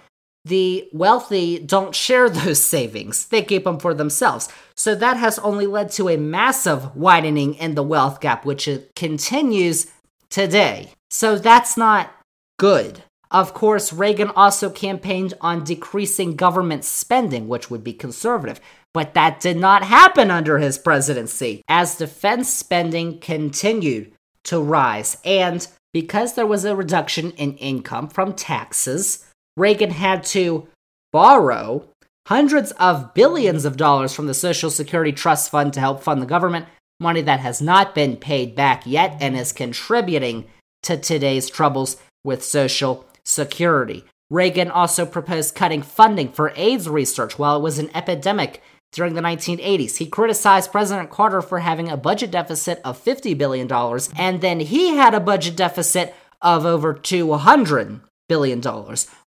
The wealthy don't share those savings. They keep them for themselves. So that has only led to a massive widening in the wealth gap, which it continues today. So that's not good. Of course, Reagan also campaigned on decreasing government spending, which would be conservative. But that did not happen under his presidency, as defense spending continued to rise. And because there was a reduction in income from taxes, Reagan had to borrow hundreds of billions of dollars from the Social Security Trust Fund to help fund the government, money that has not been paid back yet and is contributing to today's troubles with Social Security. Reagan also proposed cutting funding for AIDS research while it was an epidemic during the 1980s. He criticized President Carter for having a budget deficit of $50 billion, and then he had a budget deficit of over $200 billion,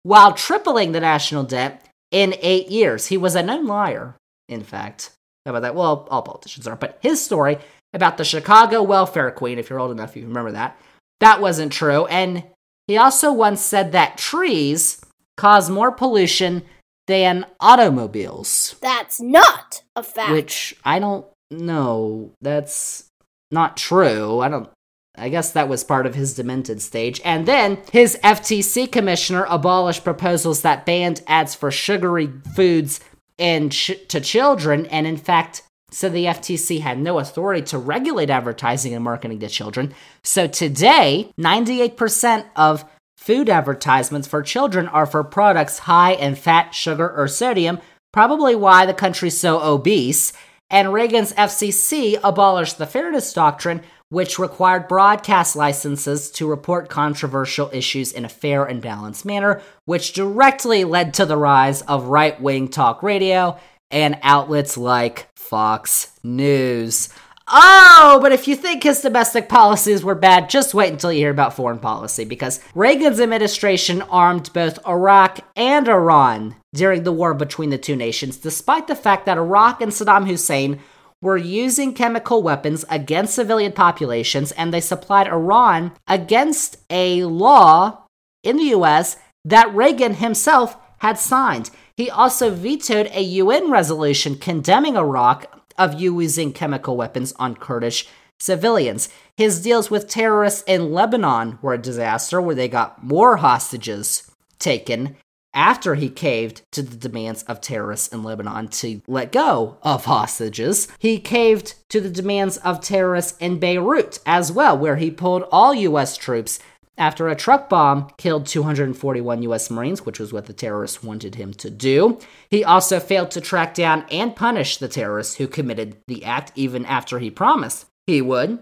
while tripling the national debt in eight years. He was a known liar, in fact. How about that? Well, all politicians are, but his story about the Chicago welfare queen, if you're old enough, you remember that, that wasn't true. And he also once said that trees cause more pollution than automobiles. That's not a fact. Which I don't know. That's not true. I don't. I guess that was part of his demented stage. And then his FTC commissioner abolished proposals that banned ads for sugary foods and ch- to children, and in fact said the FTC had no authority to regulate advertising and marketing to children. So today, 98% of food advertisements for children are for products high in fat, sugar, or sodium, probably why the country's so obese. And Reagan's FCC abolished the Fairness Doctrine, which required broadcast licenses to report controversial issues in a fair and balanced manner, which directly led to the rise of right wing talk radio and outlets like Fox News. Oh, but if you think his domestic policies were bad, just wait until you hear about foreign policy because Reagan's administration armed both Iraq and Iran during the war between the two nations, despite the fact that Iraq and Saddam Hussein were using chemical weapons against civilian populations and they supplied Iran against a law in the US that Reagan himself had signed. He also vetoed a UN resolution condemning Iraq of using chemical weapons on Kurdish civilians. His deals with terrorists in Lebanon were a disaster where they got more hostages taken after he caved to the demands of terrorists in Lebanon to let go of hostages. He caved to the demands of terrorists in Beirut as well, where he pulled all U.S. troops after a truck bomb killed 241 US Marines, which was what the terrorists wanted him to do. He also failed to track down and punish the terrorists who committed the act, even after he promised he would.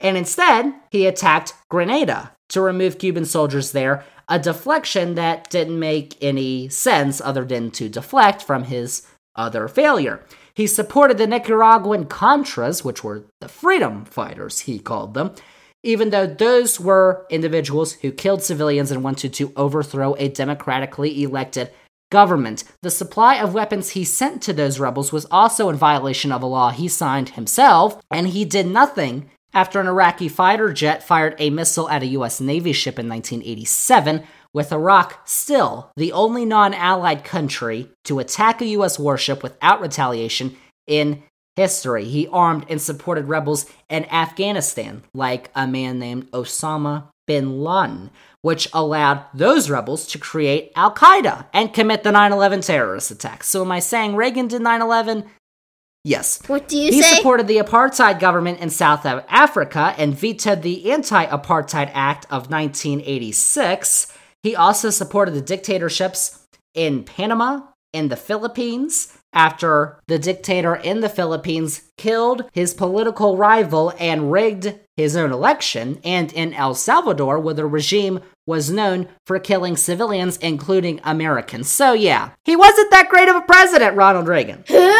And instead, he attacked Grenada to remove Cuban soldiers there, a deflection that didn't make any sense other than to deflect from his other failure. He supported the Nicaraguan Contras, which were the freedom fighters, he called them, even though those were individuals who killed civilians and wanted to overthrow a democratically elected government. The supply of weapons he sent to those rebels was also in violation of a law he signed himself, and he did nothing after an Iraqi fighter jet fired a missile at a U.S. Navy ship in 1987, with Iraq still the only non allied country to attack a U.S. warship without retaliation in history. He armed and supported rebels in Afghanistan, like a man named Osama bin Laden, which allowed those rebels to create Al Qaeda and commit the 9 11 terrorist attacks. So, am I saying Reagan did 9 11? Yes. What do you he say? He supported the apartheid government in South Africa and vetoed the Anti Apartheid Act of 1986. He also supported the dictatorships in Panama in the Philippines after the dictator in the Philippines killed his political rival and rigged his own election, and in El Salvador, where the regime was known for killing civilians, including Americans. So, yeah, he wasn't that great of a president, Ronald Reagan. Who?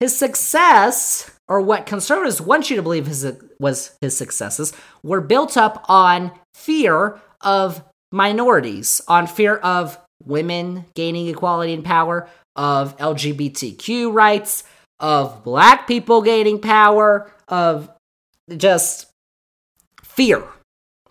His success, or what conservatives want you to believe his, was his successes, were built up on fear of minorities, on fear of women gaining equality and power, of LGBTQ rights, of black people gaining power, of just fear.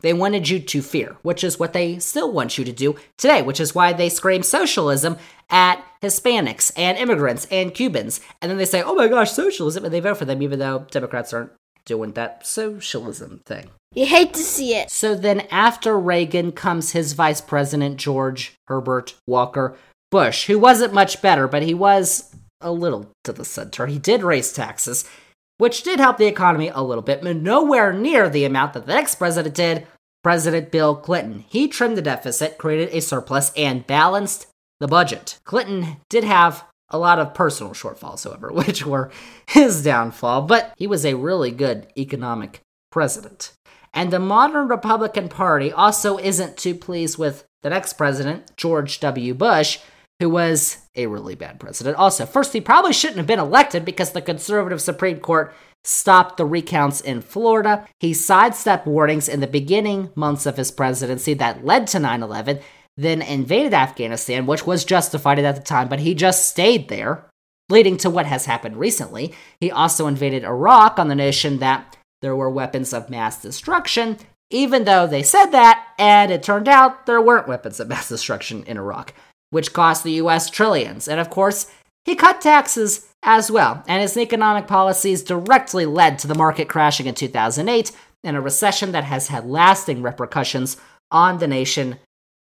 They wanted you to fear, which is what they still want you to do today, which is why they scream socialism at Hispanics and immigrants and Cubans. And then they say, oh my gosh, socialism, and they vote for them, even though Democrats aren't doing that socialism thing. You hate to see it. So then after Reagan comes his vice president, George Herbert Walker Bush, who wasn't much better, but he was a little to the center. He did raise taxes, which did help the economy a little bit, but nowhere near the amount that the next president did, President Bill Clinton. He trimmed the deficit, created a surplus, and balanced the budget. Clinton did have a lot of personal shortfalls, however, which were his downfall, but he was a really good economic president. And the modern Republican Party also isn't too pleased with the next president, George W. Bush, who was a really bad president. Also, first, he probably shouldn't have been elected because the conservative Supreme Court stopped the recounts in Florida. He sidestepped warnings in the beginning months of his presidency that led to 9 11, then invaded Afghanistan, which was justified at the time, but he just stayed there, leading to what has happened recently. He also invaded Iraq on the notion that there were weapons of mass destruction, even though they said that, and it turned out there weren't weapons of mass destruction in Iraq. Which cost the US trillions. And of course, he cut taxes as well, and his economic policies directly led to the market crashing in 2008 and a recession that has had lasting repercussions on the nation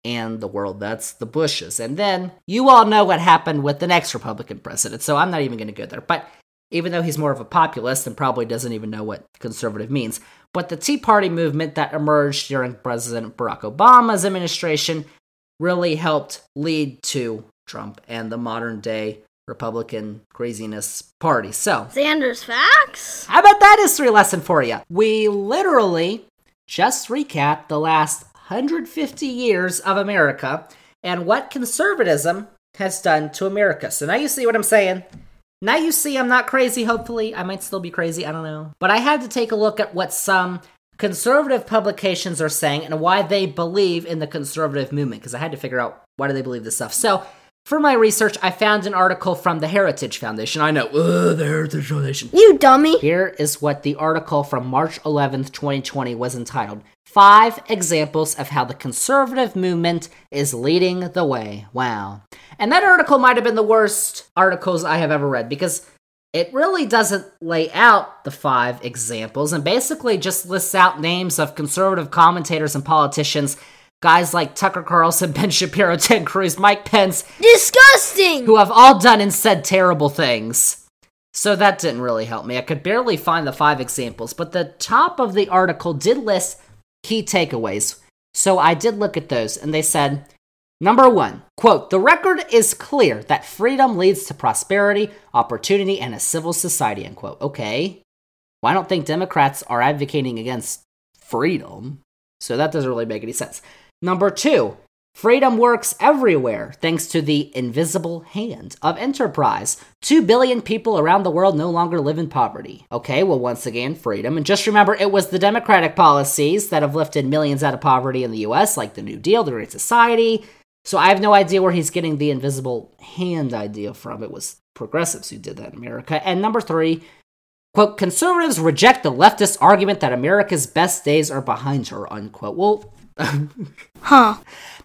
and the world. That's the Bushes. And then you all know what happened with the next Republican president, so I'm not even going to go there. But even though he's more of a populist and probably doesn't even know what conservative means, but the Tea Party movement that emerged during President Barack Obama's administration really helped lead to Trump and the modern day Republican craziness party. So, Zander's facts? how about that history lesson for you? We literally just recapped the last 150 years of America and what conservatism has done to America. So now you see what I'm saying. Now you see I'm not crazy, hopefully. I might still be crazy, I don't know. But I had to take a look at what some conservative publications are saying and why they believe in the conservative movement because I had to figure out why do they believe this stuff. So, for my research, I found an article from the Heritage Foundation. I know, ugh, the Heritage Foundation. You dummy. Here is what the article from March 11th, 2020 was entitled Five Examples of How the Conservative Movement is Leading the Way. Wow. And that article might have been the worst articles I have ever read because it really doesn't lay out the five examples and basically just lists out names of conservative commentators and politicians, guys like Tucker Carlson, Ben Shapiro, Ted Cruz, Mike Pence, Disgusting. who have all done and said terrible things. So that didn't really help me. I could barely find the five examples, but the top of the article did list key takeaways. So I did look at those, and they said number one, quote, the record is clear that freedom leads to prosperity, opportunity, and a civil society, end quote. Okay. Well, I don't think Democrats are advocating against freedom. So that doesn't really make any sense. Number two, freedom works everywhere thanks to the invisible hand of enterprise. Two billion people around the world no longer live in poverty. Okay, well, once again, freedom. And just remember, it was the Democratic policies that have lifted millions out of poverty in the US, like the New Deal, the Great Society. So I have no idea where he's getting the invisible hand idea from. It was progressives who did that in America. And number three, quote, conservatives reject the leftist argument that America's best days are behind her, unquote. Well, Huh.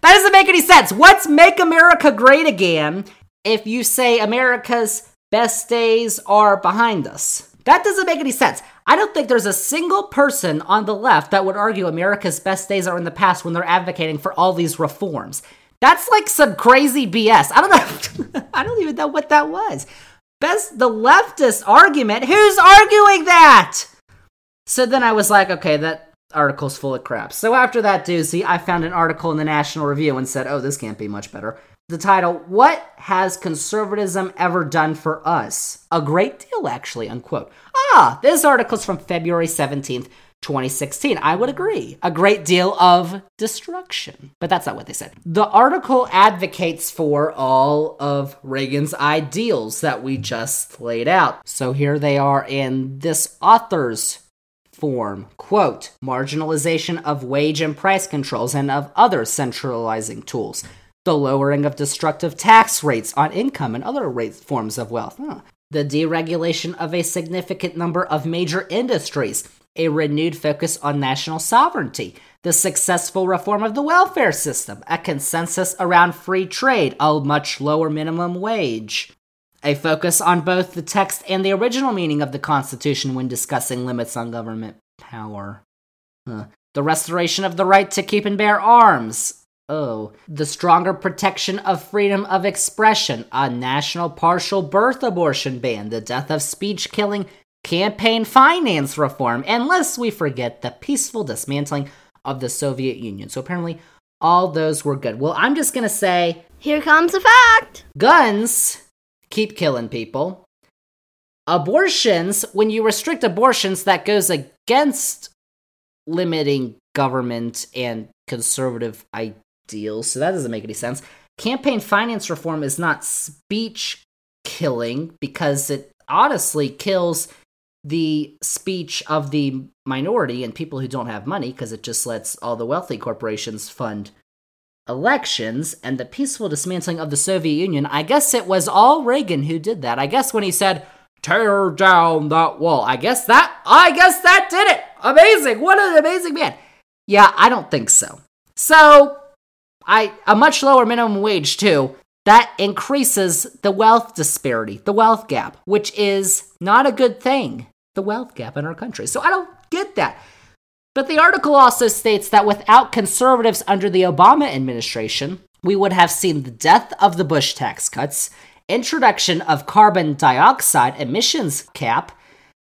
that doesn't make any sense. What's make America great again if you say America's best days are behind us? That doesn't make any sense. I don't think there's a single person on the left that would argue America's best days are in the past when they're advocating for all these reforms. That's like some crazy BS. I don't know. I don't even know what that was. Best the leftist argument. Who's arguing that? So then I was like, okay, that article's full of crap. So after that doozy, I found an article in the National Review and said, oh, this can't be much better. The title, What Has Conservatism Ever Done for Us? A great deal, actually, unquote. Ah, this article's from February 17th, 2016. I would agree. A great deal of destruction. But that's not what they said. The article advocates for all of Reagan's ideals that we just laid out. So here they are in this author's form. Quote, marginalization of wage and price controls and of other centralizing tools. The lowering of destructive tax rates on income and other rate forms of wealth. Huh. The deregulation of a significant number of major industries. A renewed focus on national sovereignty. The successful reform of the welfare system. A consensus around free trade. A much lower minimum wage. A focus on both the text and the original meaning of the Constitution when discussing limits on government power. Huh. The restoration of the right to keep and bear arms. Oh. The stronger protection of freedom of expression. A national partial birth abortion ban. The death of speech killing. Campaign finance reform. unless we forget the peaceful dismantling of the Soviet Union. So apparently, all those were good. Well, I'm just gonna say Here comes a fact. guns keep killing people. Abortions, when you restrict abortions, that goes against limiting government and conservative ideals. So that doesn't make any sense. Campaign finance reform is not speech killing because it honestly kills the speech of the minority and people who don't have money because it just lets all the wealthy corporations fund elections and the peaceful dismantling of the Soviet Union, I guess it was all Reagan who did that. I guess when he said, tear down that wall, I guess that, I guess that did it. Amazing. What an amazing man. Yeah, I don't think so. So, I, a much lower minimum wage too. that increases the wealth disparity, the wealth gap, which is not a good thing, the wealth gap in our country. So I don't get that. But the article also states that without conservatives under the Obama administration, we would have seen the death of the Bush tax cuts, introduction of carbon dioxide emissions cap,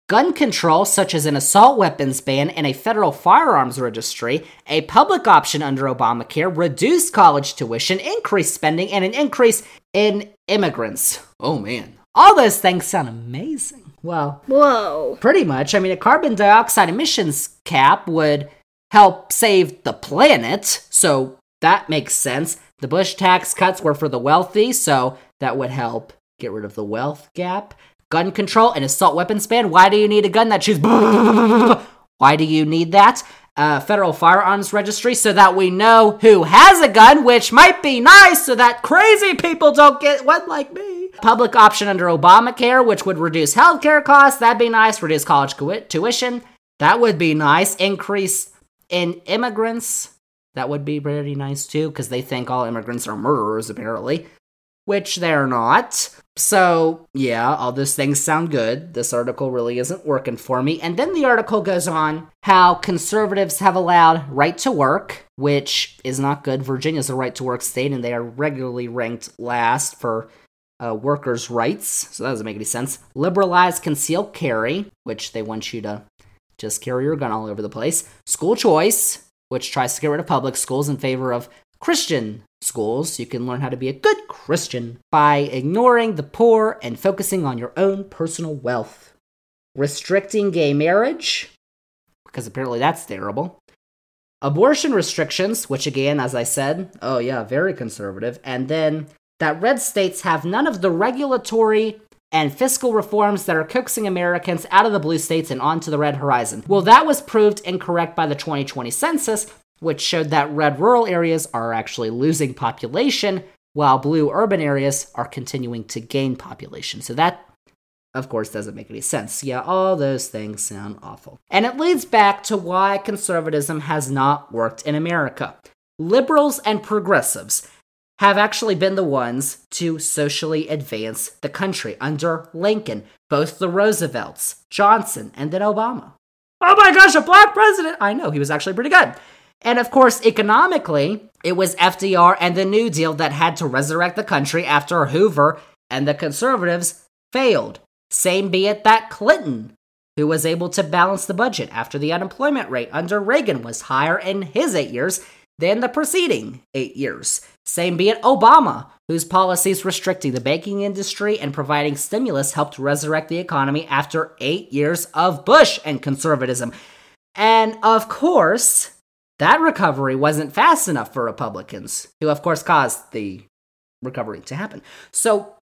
gun control, such as an assault weapons ban and a federal firearms registry, a public option under Obamacare, reduced college tuition, increased spending, and an increase in immigrants. Oh man. All those things sound amazing. Well, Whoa. pretty much. I mean, a carbon dioxide emissions cap would help save the planet, so that makes sense. The Bush tax cuts were for the wealthy, so that would help get rid of the wealth gap. Gun control and assault weapons ban. Why do you need a gun that shoots? Why do you need that? Uh, federal firearms registry so that we know who has a gun, which might be nice so that crazy people don't get one like me. Public option under Obamacare, which would reduce healthcare costs. That'd be nice. Reduce college tu- tuition. That would be nice. Increase in immigrants. That would be pretty nice too, because they think all immigrants are murderers, apparently, which they're not. So, yeah, all those things sound good. This article really isn't working for me. And then the article goes on how conservatives have allowed right to work, which is not good. Virginia's a right to work state, and they are regularly ranked last for uh, workers' rights. So that doesn't make any sense. Liberalize concealed carry, which they want you to just carry your gun all over the place. School choice, which tries to get rid of public schools in favor of Christian schools. You can learn how to be a good Christian by ignoring the poor and focusing on your own personal wealth. Restricting gay marriage, because apparently that's terrible. Abortion restrictions, which again, as I said, oh yeah, very conservative. And then that red states have none of the regulatory and fiscal reforms that are coaxing Americans out of the blue states and onto the red horizon. Well, that was proved incorrect by the 2020 census, which showed that red rural areas are actually losing population, while blue urban areas are continuing to gain population. So that, of course, doesn't make any sense. Yeah, all those things sound awful. And it leads back to why conservatism has not worked in America. Liberals and progressives have actually been the ones to socially advance the country under Lincoln, both the Roosevelts, Johnson, and then Obama. Oh my gosh, a black president! I know, he was actually pretty good. And of course, economically, it was FDR and the New Deal that had to resurrect the country after Hoover and the conservatives failed. Same be it that Clinton, who was able to balance the budget after the unemployment rate under Reagan was higher in his eight years than the preceding eight years. Same be it Obama, whose policies restricting the banking industry and providing stimulus helped resurrect the economy after eight years of Bush and conservatism. And of course, that recovery wasn't fast enough for Republicans, who of course caused the recovery to happen. So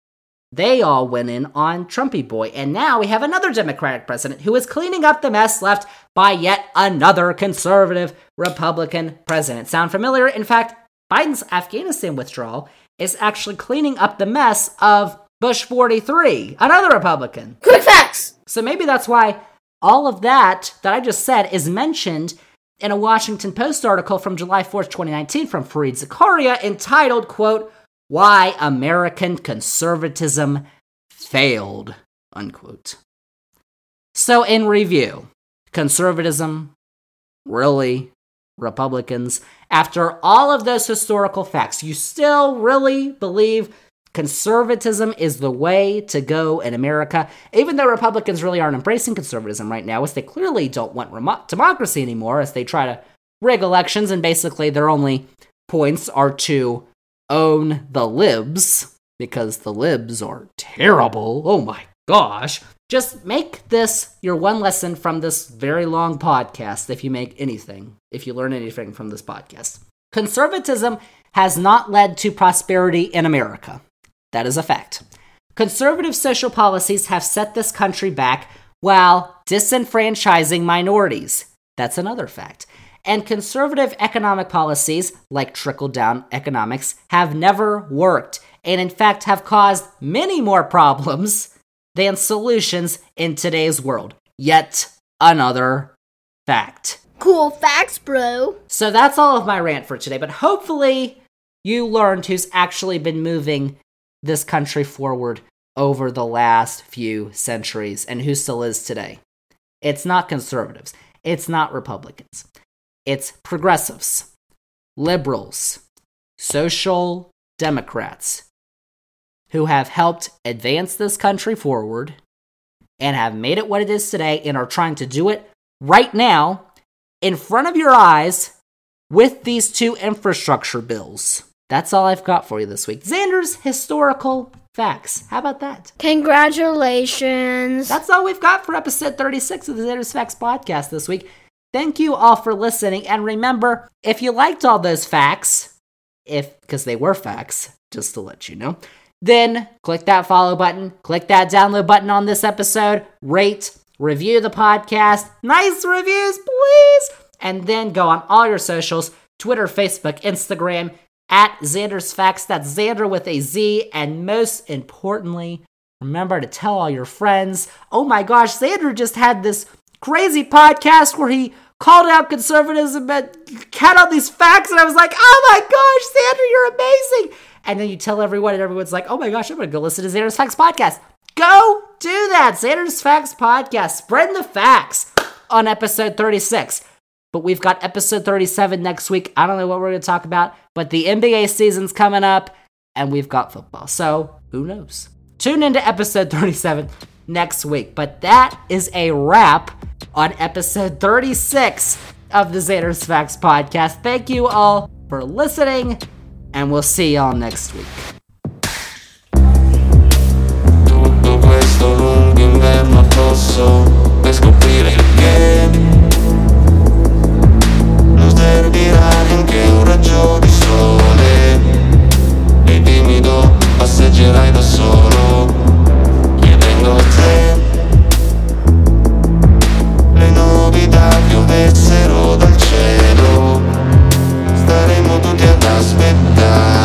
they all went in on Trumpy Boy, and now we have another Democratic president who is cleaning up the mess left by yet another conservative Republican president. Sound familiar? In fact, Biden's Afghanistan withdrawal is actually cleaning up the mess of Bush 43, another Republican. Quick facts. So maybe that's why all of that that I just said is mentioned in a Washington Post article from July 4th, 2019 from Fareed Zakaria entitled, quote, Why American Conservatism Failed, unquote. So in review, conservatism, really, Republicans, after all of those historical facts, you still really believe conservatism is the way to go in America, even though Republicans really aren't embracing conservatism right now, as they clearly don't want remo- democracy anymore, as they try to rig elections, and basically their only points are to own the libs, because the libs are terrible. Oh my gosh. Just make this your one lesson from this very long podcast if you make anything, if you learn anything from this podcast. Conservatism has not led to prosperity in America. That is a fact. Conservative social policies have set this country back while disenfranchising minorities. That's another fact. And conservative economic policies, like trickle down economics, have never worked, and in fact have caused many more problems than solutions in today's world. Yet another fact. Cool facts, bro. So that's all of my rant for today, but hopefully you learned who's actually been moving this country forward over the last few centuries and who still is today. It's not conservatives, it's not Republicans, it's progressives, liberals, social democrats who have helped advance this country forward and have made it what it is today and are trying to do it right now in front of your eyes with these two infrastructure bills. That's all I've got for you this week. Zander's historical facts. How about that? Congratulations. That's all we've got for episode 36 of the Zander's Facts podcast this week. Thank you all for listening. And remember, if you liked all those facts, if because they were facts, just to let you know, then click that follow button, click that download button on this episode, rate, review the podcast, nice reviews, please, and then go on all your socials Twitter, Facebook, Instagram, at Zander's Facts. That's Zander with a Z. And most importantly, remember to tell all your friends. Oh my gosh, Zander just had this crazy podcast where he called out conservatism and had all these facts, and I was like, oh my gosh, Zander, you're amazing. And then you tell everyone, and everyone's like, oh my gosh, I'm gonna go listen to Zander's Facts podcast. Go do that, Zander's Facts podcast. Spread the facts on episode 36. But we've got episode 37 next week. I don't know what we're gonna talk about, but the NBA season's coming up, and we've got football. So who knows? Tune into episode 37 next week. But that is a wrap on episode 36 of the Zander's Facts podcast. Thank you all for listening, and we'll see y'all next week. Tutto questo lungo inverno addosso Per raggio di sole. E timido passeggerai da solo Chiedendo te Le novità piovessero dal cielo. Staremo tutti ad aspettare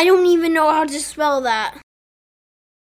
I don't even know how to spell that.